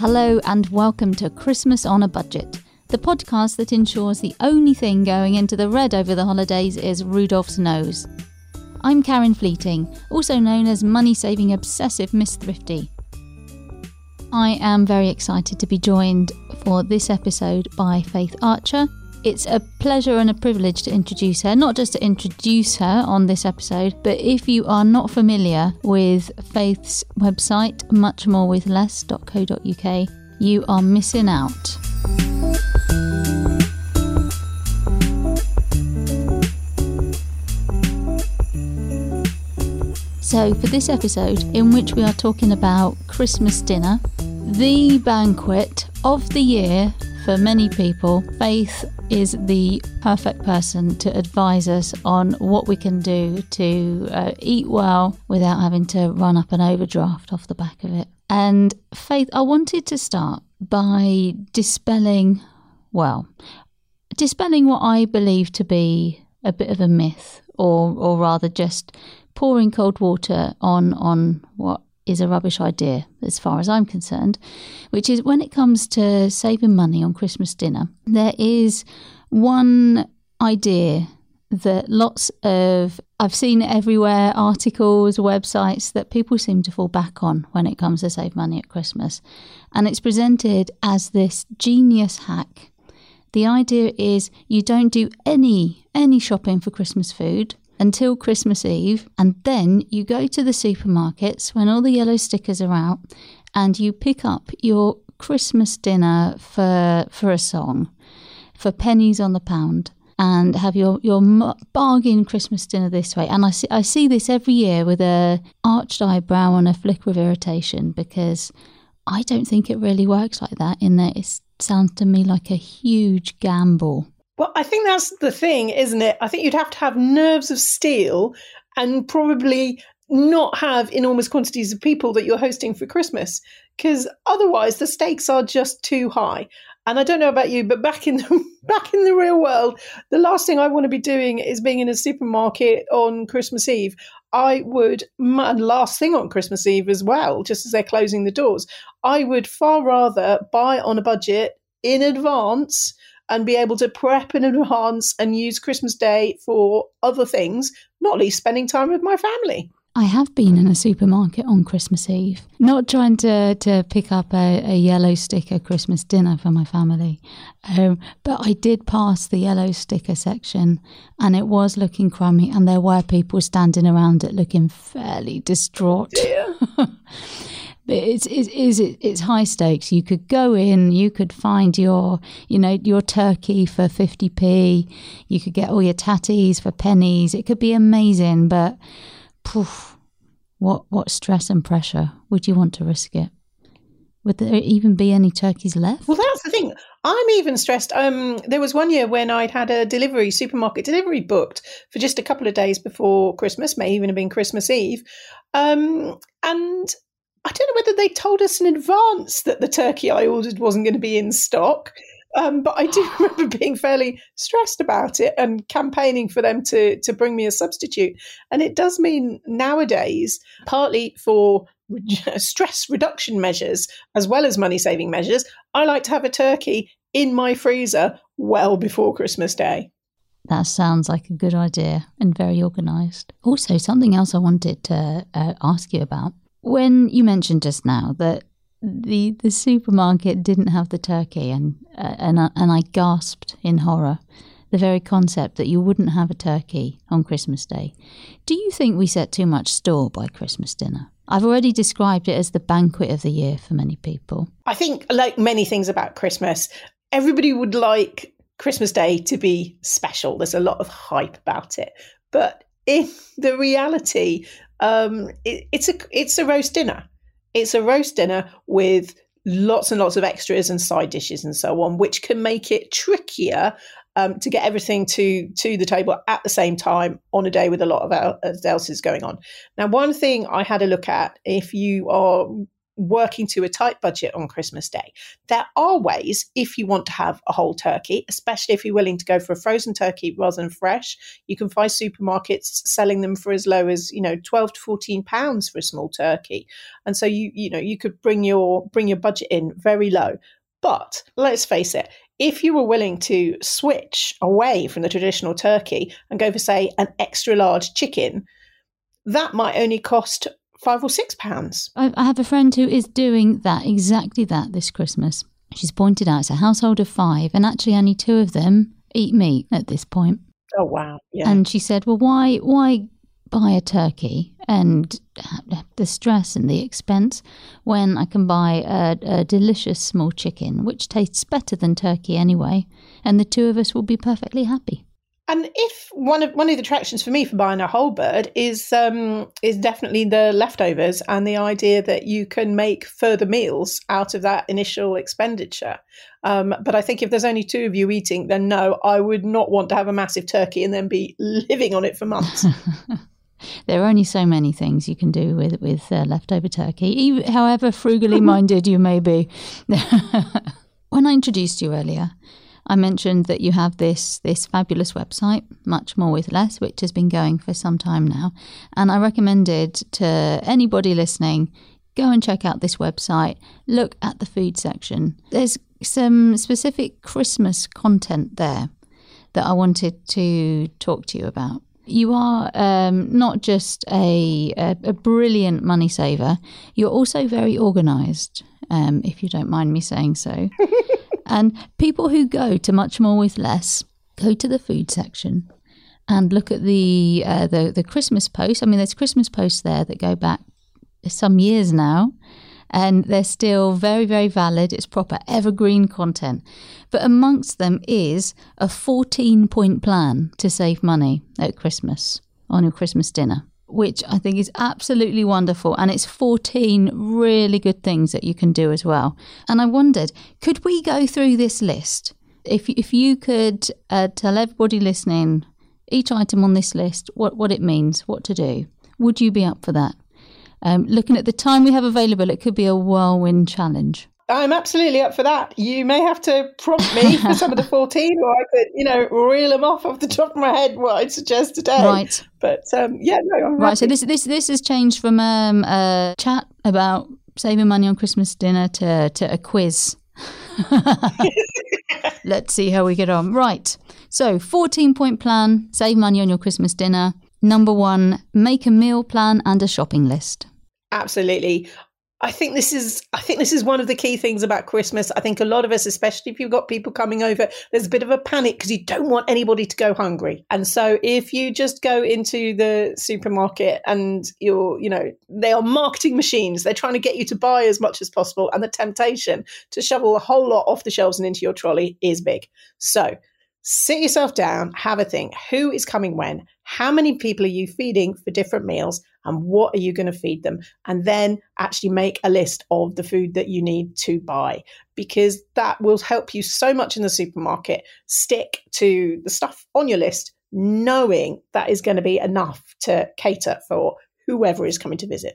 Hello, and welcome to Christmas on a Budget, the podcast that ensures the only thing going into the red over the holidays is Rudolph's nose. I'm Karyn Fleeting, also known as money saving obsessive Miss Thrifty. I am very excited to be joined for this episode by Faith Archer. It's a pleasure and a privilege to introduce her, not just to introduce her on this episode, but if you are not familiar with Faith's website, muchmorewithless.co.uk, you are missing out. So, for this episode, in which we are talking about Christmas dinner, the banquet of the year for many people, Faith is the perfect person to advise us on what we can do to uh, eat well without having to run up an overdraft off the back of it. And Faith, I wanted to start by dispelling, well, dispelling what I believe to be a bit of a myth, or or rather just pouring cold water on on what is a rubbish idea as far as I'm concerned, which is when it comes to saving money on Christmas dinner, there is one idea that lots of I've seen everywhere articles, websites that people seem to fall back on when it comes to save money at Christmas. And it's presented as this genius hack. The idea is you don't do any any shopping for Christmas food until Christmas Eve, and then you go to the supermarkets when all the yellow stickers are out and you pick up your Christmas dinner for for a song for pennies on the pound and have your your bargain Christmas dinner this way. And I see I see this every year with a arched eyebrow and a flicker of irritation because I don't think it really works like that. In that it sounds to me like a huge gamble. Well, I think that's the thing, isn't it? I think you'd have to have nerves of steel and probably not have enormous quantities of people that you're hosting for Christmas because otherwise the stakes are just too high. And I don't know about you, but back in the, back in the real world, the last thing I want to be doing is being in a supermarket on Christmas Eve. I would, and last thing on Christmas Eve as well, just as they're closing the doors, I would far rather buy on a budget in advance and be able to prep in advance and use Christmas Day for other things, not least spending time with my family. I have been in a supermarket on Christmas Eve, not trying to, to pick up a, a yellow sticker Christmas dinner for my family, um, but I did pass the yellow sticker section and it was looking crummy, and there were people standing around it looking fairly distraught. it's, it is it's high stakes. You could go in, you could find your you know your turkey for fifty p, you could get all your tatties for pennies. It could be amazing, but poof, what what stress and pressure would you want to risk it? Would there even be any turkeys left? Well, that's the thing. I'm even stressed. Um, there was one year when I'd had a delivery, supermarket delivery booked for just a couple of days before Christmas, may even have been Christmas Eve. Um, and I don't know whether they told us in advance that the turkey I ordered wasn't going to be in stock. Um, but I do remember being fairly stressed about it and campaigning for them to to bring me a substitute. And it does mean nowadays, partly for stress reduction measures as well as money saving measures, I like to have a turkey in my freezer well before Christmas Day. That sounds like a good idea and very organised. Also, something else I wanted to uh, ask you about when you mentioned just now that the the supermarket didn't have the turkey, and uh, and uh, and I gasped in horror. The very concept that you wouldn't have a turkey on Christmas Day. Do you think we set too much store by Christmas dinner? I've already described it as the banquet of the year for many people. I think, like many things about Christmas, everybody would like Christmas Day to be special. There's a lot of hype about it. But in the reality, um, it, it's a it's a roast dinner. It's a roast dinner with lots and lots of extras and side dishes and so on, which can make it trickier um, to get everything to to the table at the same time on a day with a lot of else is going on. Now, one thing I had a look at if you are working to a tight budget on Christmas Day. There are ways if you want to have a whole turkey, especially if you're willing to go for a frozen turkey rather than fresh. You can find supermarkets selling them for as low as, you know, 12 to 14 pounds for a small turkey. And so you you know, you could bring your bring your budget in very low. But let's face it, if you were willing to switch away from the traditional turkey and go for, say, an extra large chicken, that might only cost five or six pounds. I, I have a friend who is doing that, exactly that, this Christmas. She's pointed out it's a household of five, and actually only two of them eat meat at this point. Oh wow! Yeah. And she said, "Well, why, why buy a turkey and the stress and the expense when I can buy a, a, delicious small chicken, which tastes better than turkey anyway, and the two of us will be perfectly happy. And if one of one of the attractions for me for buying a whole bird is um, is definitely the leftovers and the idea that you can make further meals out of that initial expenditure. Um, but I think if there's only two of you eating, then no, I would not want to have a massive turkey and then be living on it for months. there are only so many things you can do with with uh, leftover turkey, even, however frugally minded you may be. when I introduced you earlier, I mentioned that you have this this fabulous website, much more with less, which has been going for some time now, and I recommended to anybody listening go and check out this website. Look at the food section. There's some specific Christmas content there that I wanted to talk to you about you are um, not just a, a, a, brilliant money saver, you're also very organized, um, if you don't mind me saying so. and people who go to much more with less go to the food section and look at the, uh, the, the Christmas posts. I mean, there's Christmas posts there that go back some years now and they're still very, very valid. It's proper evergreen content. But amongst them is a 14 point plan to save money at Christmas on your Christmas dinner. Which I think is absolutely wonderful. And it's 14 really good things that you can do as well. And I wondered, could we go through this list? If, if you could uh, tell everybody listening each item on this list, what, what it means, what to do, would you be up for that? Um, looking at the time we have available, it could be a whirlwind challenge. I'm absolutely up for that. You may have to prompt me for some of the 14, or I could, you know, reel them off off the top of my head what I'd suggest today. Right. But um, yeah, no, I'm right. Happy. So this this this has changed from um, a chat about saving money on Christmas dinner to to a quiz. Let's see how we get on. Right. So 14 point plan: save money on your Christmas dinner. Number one: make a meal plan and a shopping list. Absolutely. I think this is I think this is one of the key things about Christmas. I think a lot of us, especially if you've got people coming over, there's a bit of a panic because you don't want anybody to go hungry. And so if you just go into the supermarket and you're, you know, they are marketing machines. They're trying to get you to buy as much as possible. And the temptation to shovel a whole lot off the shelves and into your trolley is big. So sit yourself down, have a think. Who is coming when? How many people are you feeding for different meals? And what are you going to feed them? And then actually make a list of the food that you need to buy because that will help you so much in the supermarket. Stick to the stuff on your list, knowing that is going to be enough to cater for whoever is coming to visit.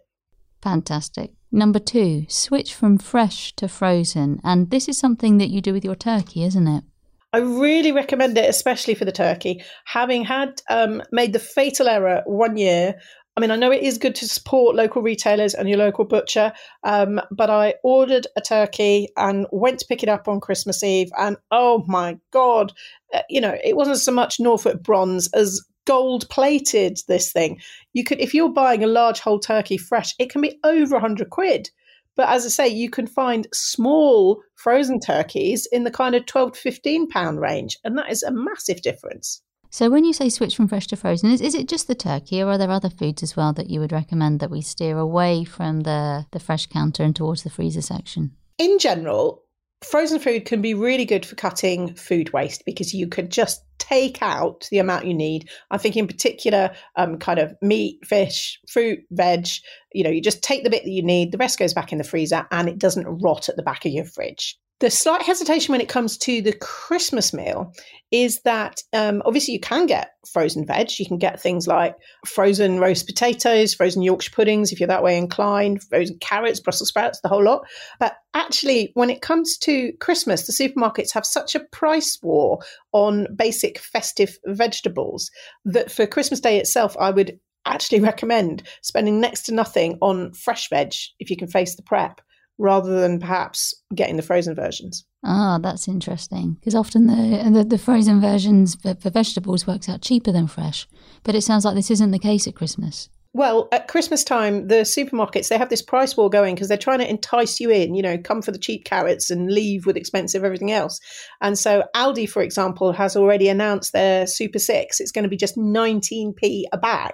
Fantastic. Number two, switch from fresh to frozen. And this is something that you do with your turkey, isn't it? I really recommend it, especially for the turkey. Having had um, made the fatal error one year, I mean, I know it is good to support local retailers and your local butcher, um, but I ordered a turkey and went to pick it up on Christmas Eve, and oh my god, uh, you know, it wasn't so much Norfolk bronze as gold plated. This thing, you could, if you're buying a large whole turkey fresh, it can be over hundred quid. But as I say, you can find small frozen turkeys in the kind of 12 to 15 pound range. And that is a massive difference. So, when you say switch from fresh to frozen, is, is it just the turkey or are there other foods as well that you would recommend that we steer away from the, the fresh counter and towards the freezer section? In general, frozen food can be really good for cutting food waste because you could just take out the amount you need. I think in particular, um, kind of meat, fish, fruit, veg, you know, you just take the bit that you need, the rest goes back in the freezer and it doesn't rot at the back of your fridge. The slight hesitation when it comes to the Christmas meal is that um, obviously you can get frozen veg. You can get things like frozen roast potatoes, frozen Yorkshire puddings, if you're that way inclined, frozen carrots, Brussels sprouts, the whole lot. But actually, when it comes to Christmas, the supermarkets have such a price war on basic festive vegetables that for Christmas Day itself, I would actually recommend spending next to nothing on fresh veg if you can face the prep rather than perhaps getting the frozen versions. Ah, that's interesting because often the, the, the frozen versions for, for vegetables works out cheaper than fresh, but it sounds like this isn't the case at Christmas. Well, at Christmas time, the supermarkets they have this price war going because they're trying to entice you in. You know, come for the cheap carrots and leave with expensive everything else. And so Aldi, for example, has already announced their Super Six. It's going to be just 19p a bag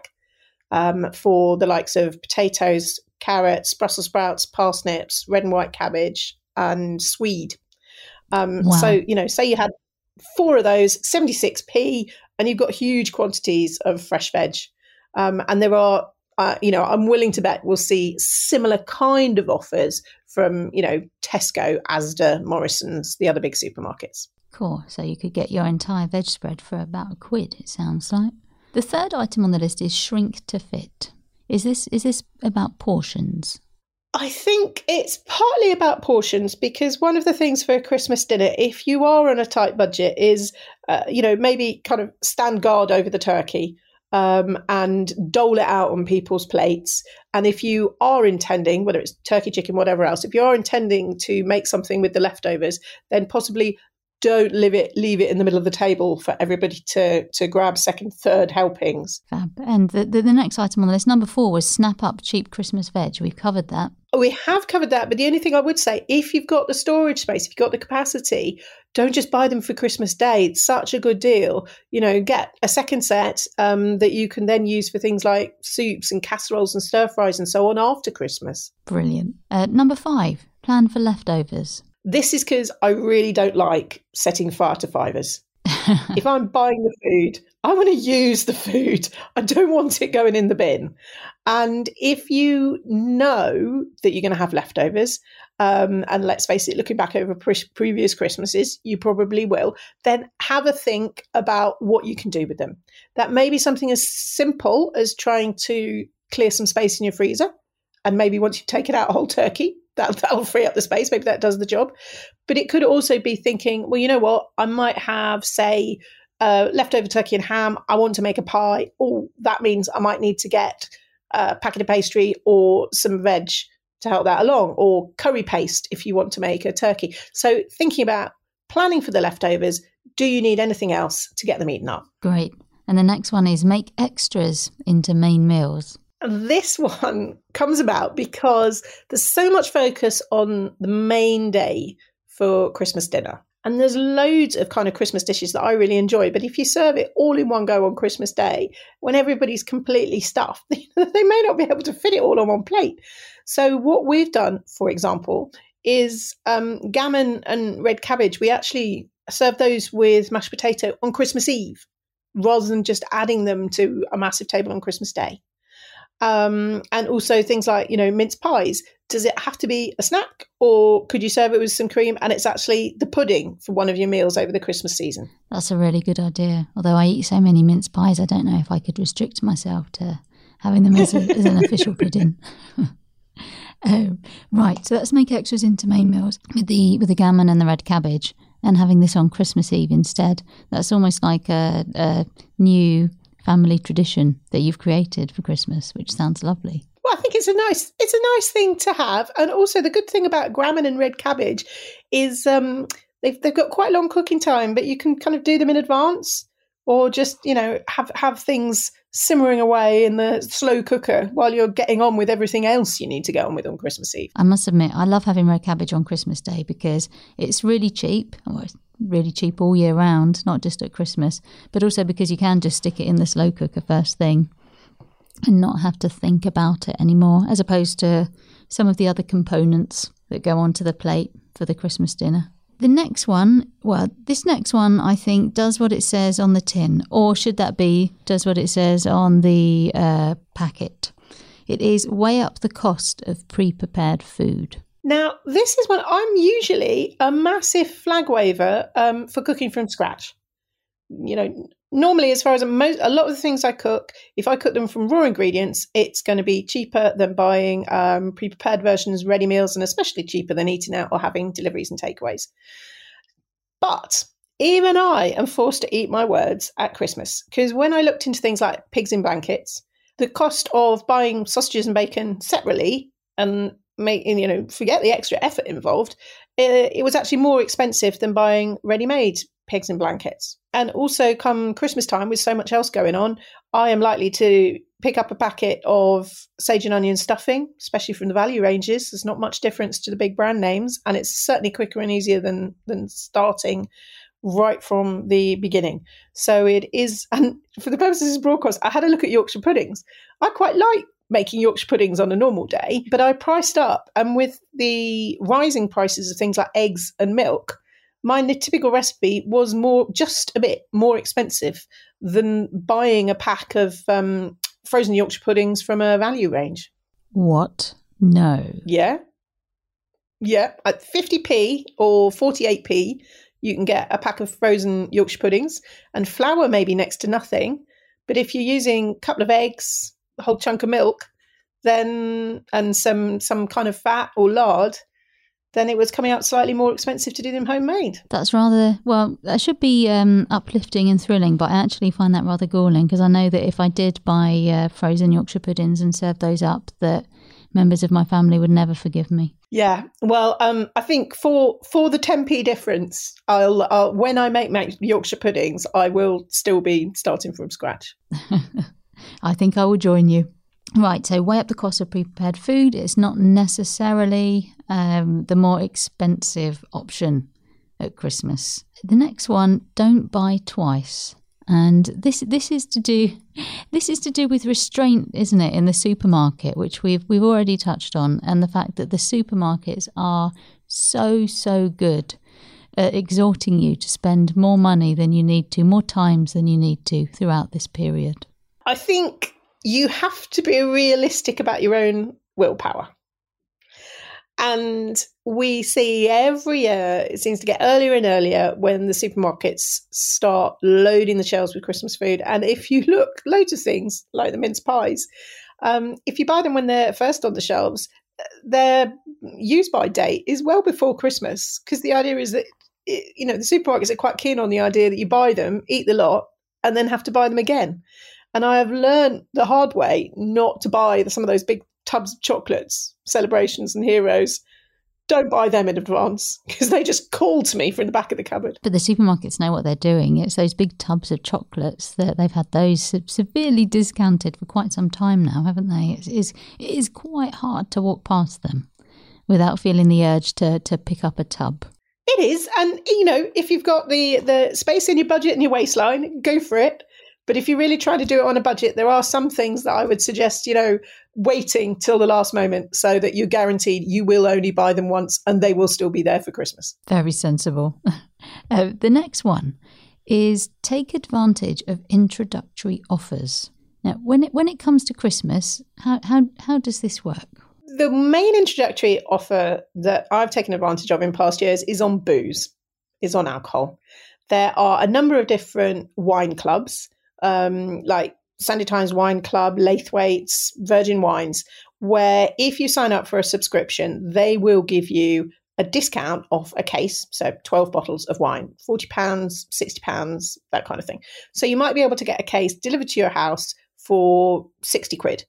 um, for the likes of potatoes, carrots, Brussels sprouts, parsnips, red and white cabbage, and swede. Um, wow. So, you know, say you had four of those, 76p, and you've got huge quantities of fresh veg. Um, and there are, uh, you know, I'm willing to bet we'll see similar kind of offers from, you know, Tesco, Asda, Morrison's, the other big supermarkets. Cool. So you could get your entire veg spread for about a quid, it sounds like. The third item on the list is shrink to fit. Is this is this about portions? I think it's partly about portions because one of the things for a Christmas dinner, if you are on a tight budget, is uh, you know maybe kind of stand guard over the turkey um, and dole it out on people's plates. And if you are intending, whether it's turkey, chicken, whatever else, if you are intending to make something with the leftovers, then possibly don't leave it leave it in the middle of the table for everybody to to grab second third helpings. Fab. And the, the, the next item on the list number four was snap up cheap christmas veg. We've covered that. We have covered that but the only thing i would say if you've got the storage space if you've got the capacity don't just buy them for christmas day. It's such a good deal. You know get a second set um, that you can then use for things like soups and casseroles and stir fries and so on after christmas. Brilliant. Uh, number five plan for leftovers this is because I really don't like setting fire to fivers. if I'm buying the food, I want to use the food. I don't want it going in the bin. And if you know that you're going to have leftovers, um, and let's face it, looking back over pre- previous Christmases, you probably will, then have a think about what you can do with them. That may be something as simple as trying to clear some space in your freezer. And maybe once you take it out a whole turkey, that, that'll free up the space. Maybe that does the job. But it could also be thinking, well, you know what? I might have, say, uh, leftover turkey and ham. I want to make a pie. Oh, that means I might need to get a packet of pastry or some veg to help that along, or curry paste if you want to make a turkey. So thinking about planning for the leftovers, do you need anything else to get them eaten up? Great. And the next one is make extras into main meals. This one comes about because there's so much focus on the main day for Christmas dinner. And there's loads of kind of Christmas dishes that I really enjoy. But if you serve it all in one go on Christmas Day, when everybody's completely stuffed, they may not be able to fit it all on one plate. So, what we've done, for example, is um, gammon and red cabbage. We actually serve those with mashed potato on Christmas Eve rather than just adding them to a massive table on Christmas Day. Um, and also things like, you know, mince pies. Does it have to be a snack or could you serve it with some cream and it's actually the pudding for one of your meals over the Christmas season? That's a really good idea. Although I eat so many mince pies, I don't know if I could restrict myself to having them as, a, as an official pudding. oh, right. So let's make extras into main meals with the with the gammon and the red cabbage and having this on Christmas Eve instead. That's almost like a, a new family tradition that you've created for Christmas, which sounds lovely. Well, I think it's a nice it's a nice thing to have, and also the good thing about gammon and red cabbage is um, they've they've got quite a long cooking time, but you can kind of do them in advance, or just you know have have things simmering away in the slow cooker while you're getting on with everything else you need to get on with on Christmas Eve. I must admit, I love having red cabbage on Christmas Day because it's really cheap. Well, really cheap all year round, not just at Christmas, but also because you can just stick it in the slow cooker first thing and not have to think about it anymore, as opposed to some of the other components that go onto the plate for the Christmas dinner. The next one, well, this next one I think does what it says on the tin, or should that be does what it says on the uh, packet? It is weigh up the cost of pre prepared food. Now, this is when I'm usually a massive flag waver um, for cooking from scratch. You know, normally, as far as most, a lot of the things I cook, if I cook them from raw ingredients, it's going to be cheaper than buying um, pre prepared versions, ready meals, and especially cheaper than eating out or having deliveries and takeaways. But even I am forced to eat my words at Christmas because when I looked into things like pigs in blankets, the cost of buying sausages and bacon separately and make you know forget the extra effort involved, it, it was actually more expensive than buying ready-made pigs in blankets. And also, come Christmas time, with so much else going on, I am likely to pick up a packet of sage and onion stuffing, especially from the value ranges. There's not much difference to the big brand names, and it's certainly quicker and easier than than starting right from the beginning. So it is, and for the purposes of broadcast, I had a look at Yorkshire puddings. I quite like making Yorkshire puddings on a normal day, but I priced up, and with the rising prices of things like eggs and milk, my typical recipe was more just a bit more expensive than buying a pack of um, frozen Yorkshire puddings from a value range. What? No. Yeah. Yeah, at 50p or 48p, you can get a pack of frozen Yorkshire puddings and flour maybe next to nothing. But if you're using a couple of eggs, a whole chunk of milk, then and some some kind of fat or lard, then it was coming out slightly more expensive to do them homemade. That's rather well. That should be um, uplifting and thrilling, but I actually find that rather galling because I know that if I did buy uh, frozen Yorkshire puddings and serve those up, that members of my family would never forgive me. Yeah, well, um, I think for for the 10p difference, I'll, I'll when I make, make Yorkshire puddings, I will still be starting from scratch. I think I will join you. Right, so weigh up the cost of pre prepared food. It's not necessarily um, the more expensive option at Christmas. The next one, don't buy twice. And this this is to do this is to do with restraint, isn't it, in the supermarket, which we've we've already touched on, and the fact that the supermarkets are so so good at exhorting you to spend more money than you need to, more times than you need to throughout this period. I think you have to be realistic about your own willpower. And we see every year, it seems to get earlier and earlier when the supermarkets start loading the shelves with Christmas food. And if you look, loads of things like the mince pies, um, if you buy them when they're first on the shelves, their use by date is well before Christmas because the idea is that, you know, the supermarkets are quite keen on the idea that you buy them, eat the lot, and then have to buy them again. And I have learned the hard way not to buy some of those big tubs of chocolates, celebrations and heroes. Don't buy them in advance because they just call to me from the back of the cupboard. But the supermarkets know what they're doing. It's those big tubs of chocolates that they've had those severely discounted for quite some time now, haven't they? It is, it is quite hard to walk past them without feeling the urge to, to pick up a tub. It is, and you know, if you've got the the space in your budget and your waistline, go for it. But if you're really trying to do it on a budget, there are some things that I would suggest, you know, waiting till the last moment so that you're guaranteed you will only buy them once and they will still be there for Christmas. Very sensible. Uh, the next one is take advantage of introductory offers. Now, when it when it comes to Christmas, how how how does this work? The main introductory offer that I've taken advantage of in past years is on booze, is on alcohol. There are a number of different wine clubs um, like Sunday Times Wine Club, Laithwaites, Virgin Wines, where if you sign up for a subscription, they will give you a discount off a case, so 12 bottles of wine, 40 pounds, 60 pounds, that kind of thing. So you might be able to get a case delivered to your house for 60 quid,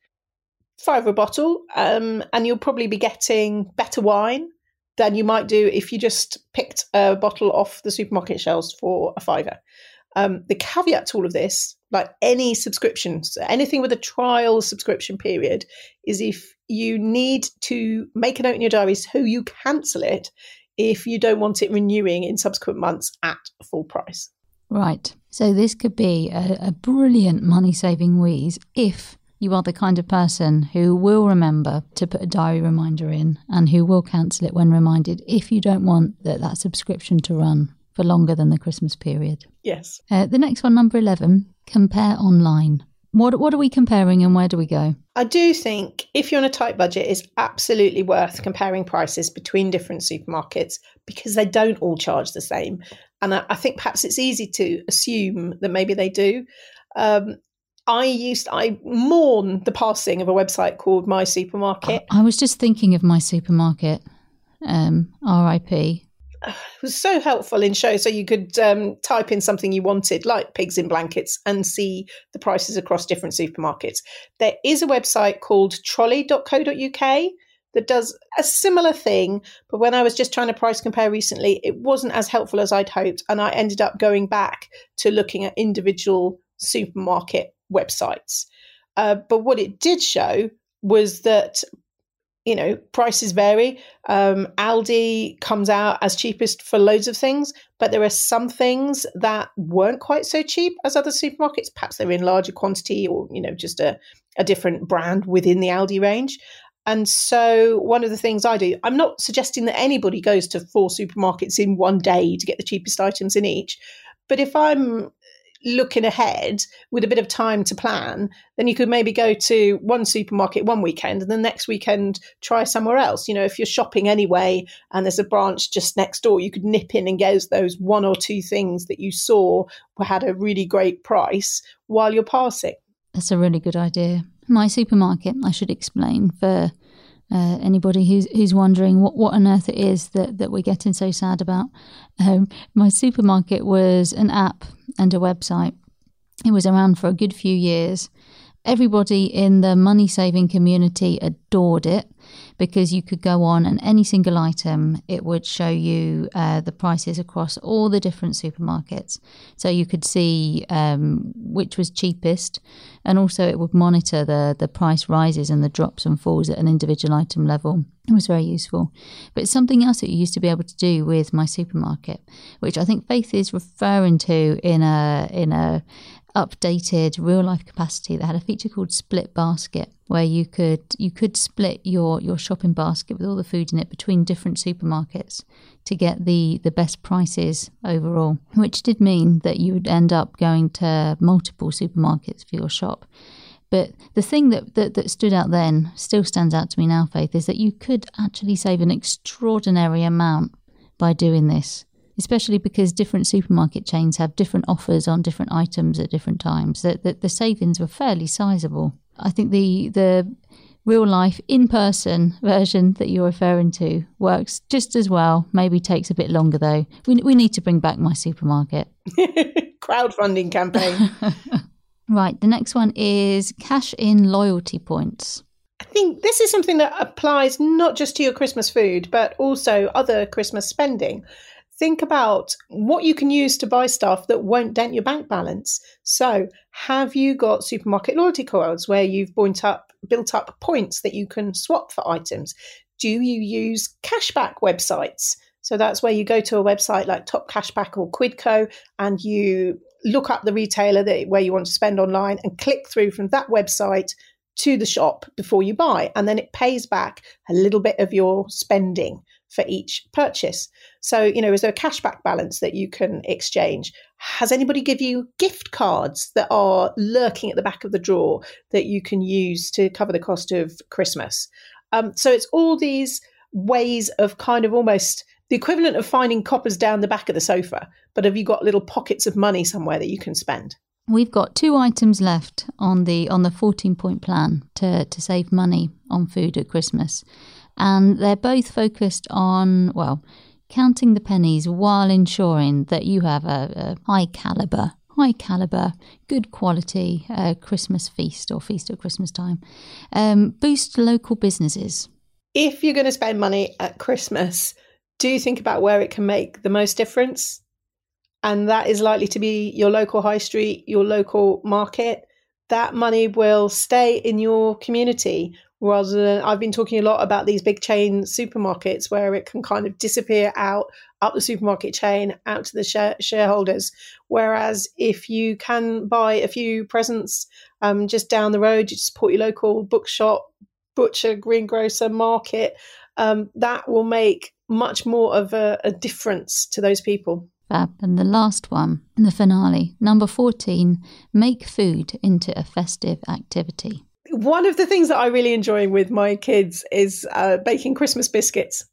five a bottle, um, and you'll probably be getting better wine than you might do if you just picked a bottle off the supermarket shelves for a fiver. Um, the caveat to all of this, like any subscriptions, anything with a trial subscription period, is if you need to make a note in your diary so you cancel it if you don't want it renewing in subsequent months at full price. Right. So this could be a, a brilliant money saving wheeze if you are the kind of person who will remember to put a diary reminder in and who will cancel it when reminded if you don't want that, that subscription to run for longer than the Christmas period. Yes. Uh, the next one, number 11, compare online. What what are we comparing and where do we go? I do think if you're on a tight budget, it's absolutely worth comparing prices between different supermarkets because they don't all charge the same. And I, I think perhaps it's easy to assume that maybe they do. Um, I used I mourn the passing of a website called My Supermarket. I was just thinking of My Supermarket, um, R.I.P. It was so helpful in show, so you could um, type in something you wanted, like pigs in blankets, and see the prices across different supermarkets. There is a website called trolley.co.uk that does a similar thing, but when I was just trying to price compare recently, it wasn't as helpful as I'd hoped, and I ended up going back to looking at individual supermarket websites. Uh, but what it did show was that you know prices vary. Um, Aldi comes out as cheapest for loads of things, but there are some things that weren't quite so cheap as other supermarkets. Perhaps they're in larger quantity, or you know just a, a different brand within the Aldi range. And so, one of the things I do, I'm not suggesting that anybody goes to four supermarkets in one day to get the cheapest items in each. But if I'm looking ahead with a bit of time to plan, then you could maybe go to one supermarket one weekend and the next weekend try somewhere else. You know, if you're shopping anyway and there's a branch just next door, you could nip in and get those one or two things that you saw had a really great price while you're passing. That's a really good idea. My supermarket, I should explain for uh, anybody who's who's wondering what, what on earth it is that, that we're getting so sad about. Um, my supermarket was an app and a website. It was around for a good few years. Everybody in the money saving community adored it because you could go on and any single item, it would show you uh, the prices across all the different supermarkets. So you could see um, which was cheapest, and also it would monitor the, the price rises and the drops and falls at an individual item level. It was very useful. But something else that you used to be able to do with my supermarket, which I think Faith is referring to in a in a updated real life capacity that had a feature called split basket where you could you could split your your shopping basket with all the food in it between different supermarkets to get the the best prices overall which did mean that you would end up going to multiple supermarkets for your shop. But the thing that, that, that stood out then still stands out to me now faith is that you could actually save an extraordinary amount by doing this especially because different supermarket chains have different offers on different items at different times. That the, the, savings were fairly sizable. I think the the real life in person version that you're referring to works just as well. Maybe takes a bit longer though. We we need to bring back my supermarket crowdfunding campaign. right. The next one is cash in loyalty points. I think this is something that applies not just to your Christmas food, but also other Christmas spending think about what you can use to buy stuff that won't dent your bank balance. So, have you got supermarket loyalty cards where you've built up built up points that you can swap for items? Do you use cashback websites? So that's where you go to a website like Top Cashback or Quidco and you look up the retailer that where you want to spend online and click through from that website to the shop before you buy and then it pays back a little bit of your spending for each purchase. So, you know, is there a cashback balance that you can exchange? Has anybody give you gift cards that are lurking at the back of the drawer that you can use to cover the cost of Christmas? Um, so it's all these ways of kind of almost the equivalent of finding coppers down the back of the sofa, but have you got little pockets of money somewhere that you can spend? We've got two items left on the on the 14 point plan to, to save money on food at Christmas and they're both focused on, well, counting the pennies while ensuring that you have a, a high caliber, high caliber, good quality uh, Christmas feast or feast at Christmas time. Um, boost local businesses. If you're going to spend money at Christmas, do think about where it can make the most difference. And that is likely to be your local high street, your local market. That money will stay in your community rather than I've been talking a lot about these big chain supermarkets where it can kind of disappear out up the supermarket chain out to the share, shareholders. Whereas if you can buy a few presents um, just down the road, you support your local bookshop, butcher, greengrocer, market, um, that will make much more of a, a difference to those people. And the last one, the finale, number 14, make food into a festive activity. One of the things that I really enjoy with my kids is uh, baking Christmas biscuits.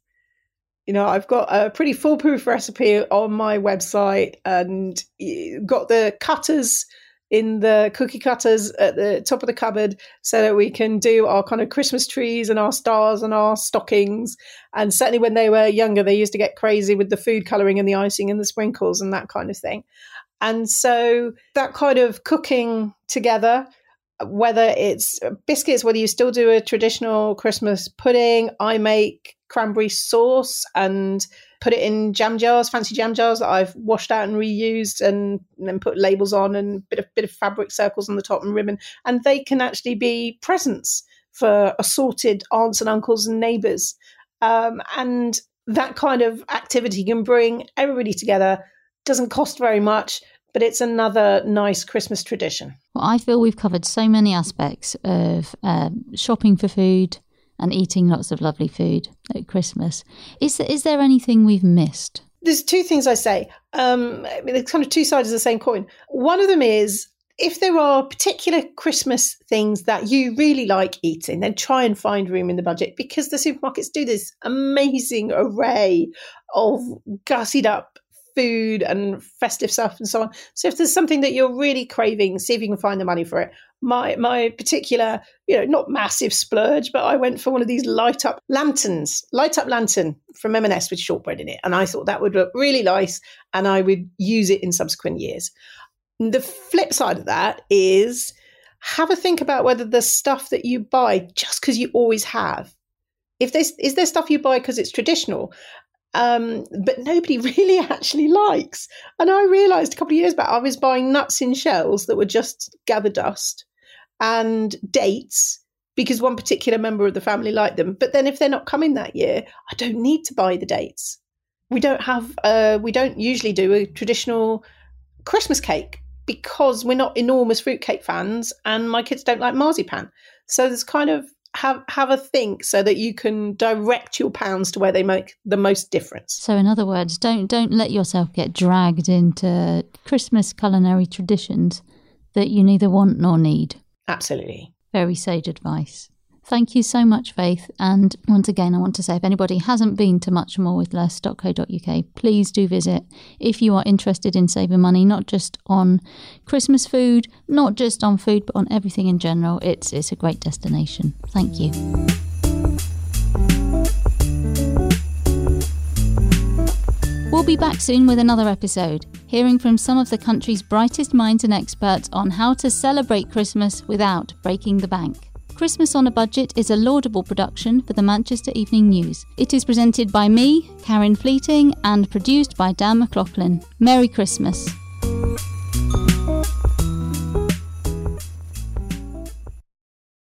You know, I've got a pretty foolproof recipe on my website and got the cutters in the cookie cutters at the top of the cupboard so that we can do our kind of Christmas trees and our stars and our stockings. And certainly when they were younger, they used to get crazy with the food coloring and the icing and the sprinkles and that kind of thing. And so that kind of cooking together, whether it's biscuits, whether you still do a traditional Christmas pudding, I make cranberry sauce and put it in jam jars, fancy jam jars that I've washed out and reused, and, then put labels on and bit of bit of fabric circles on the top and ribbon, and they can actually be presents for assorted aunts and uncles and neighbours, um, and that kind of activity can bring everybody together. Doesn't cost very much, but it's another nice Christmas tradition. Well, I feel we've covered so many aspects of um, shopping for food, and eating lots of lovely food at Christmas. Is there, is there anything we've missed? There's two things I say. Um, I mean, it's kind of two sides of the same coin. One of them is if there are particular Christmas things that you really like eating, then try and find room in the budget because the supermarkets do this amazing array of gussied up food and festive stuff and so on. So if there's something that you're really craving, see if you can find the money for it. My my particular, you know, not massive splurge, but I went for one of these light up lanterns, light up lantern from M&S with shortbread in it, and I thought that would look really nice, and I would use it in subsequent years. The flip side of that is have a think about whether the stuff that you buy just because you always have if there's is there stuff you buy because it's traditional um, but nobody really actually likes. And I realised a couple of years back I was buying nuts in shells that were just gather dust and dates because one particular member of the family liked them. But then if they're not coming that year, I don't need to buy the dates. We don't have, uh, we don't usually do a traditional Christmas cake because we're not enormous fruitcake fans and my kids don't like marzipan. So there's kind of have have a think so that you can direct your pounds to where they make the most difference. So in other words, don't don't let yourself get dragged into Christmas culinary traditions that you neither want nor need. Absolutely. Very sage advice. Thank you so much, Faith. And once again, I want to say if anybody hasn't been to muchmorewithless.co.uk, please do visit if you are interested in saving money, not just on Christmas food, not just on food, but on everything in general. It's, it's a great destination. Thank you. We'll be back soon with another episode, hearing from some of the country's brightest minds and experts on how to celebrate Christmas without breaking the bank. Christmas on a Budget is a laudable production for the Manchester Evening News. It is presented by me, Karyn Fleeting, and produced by Dan McLaughlin. Merry Christmas.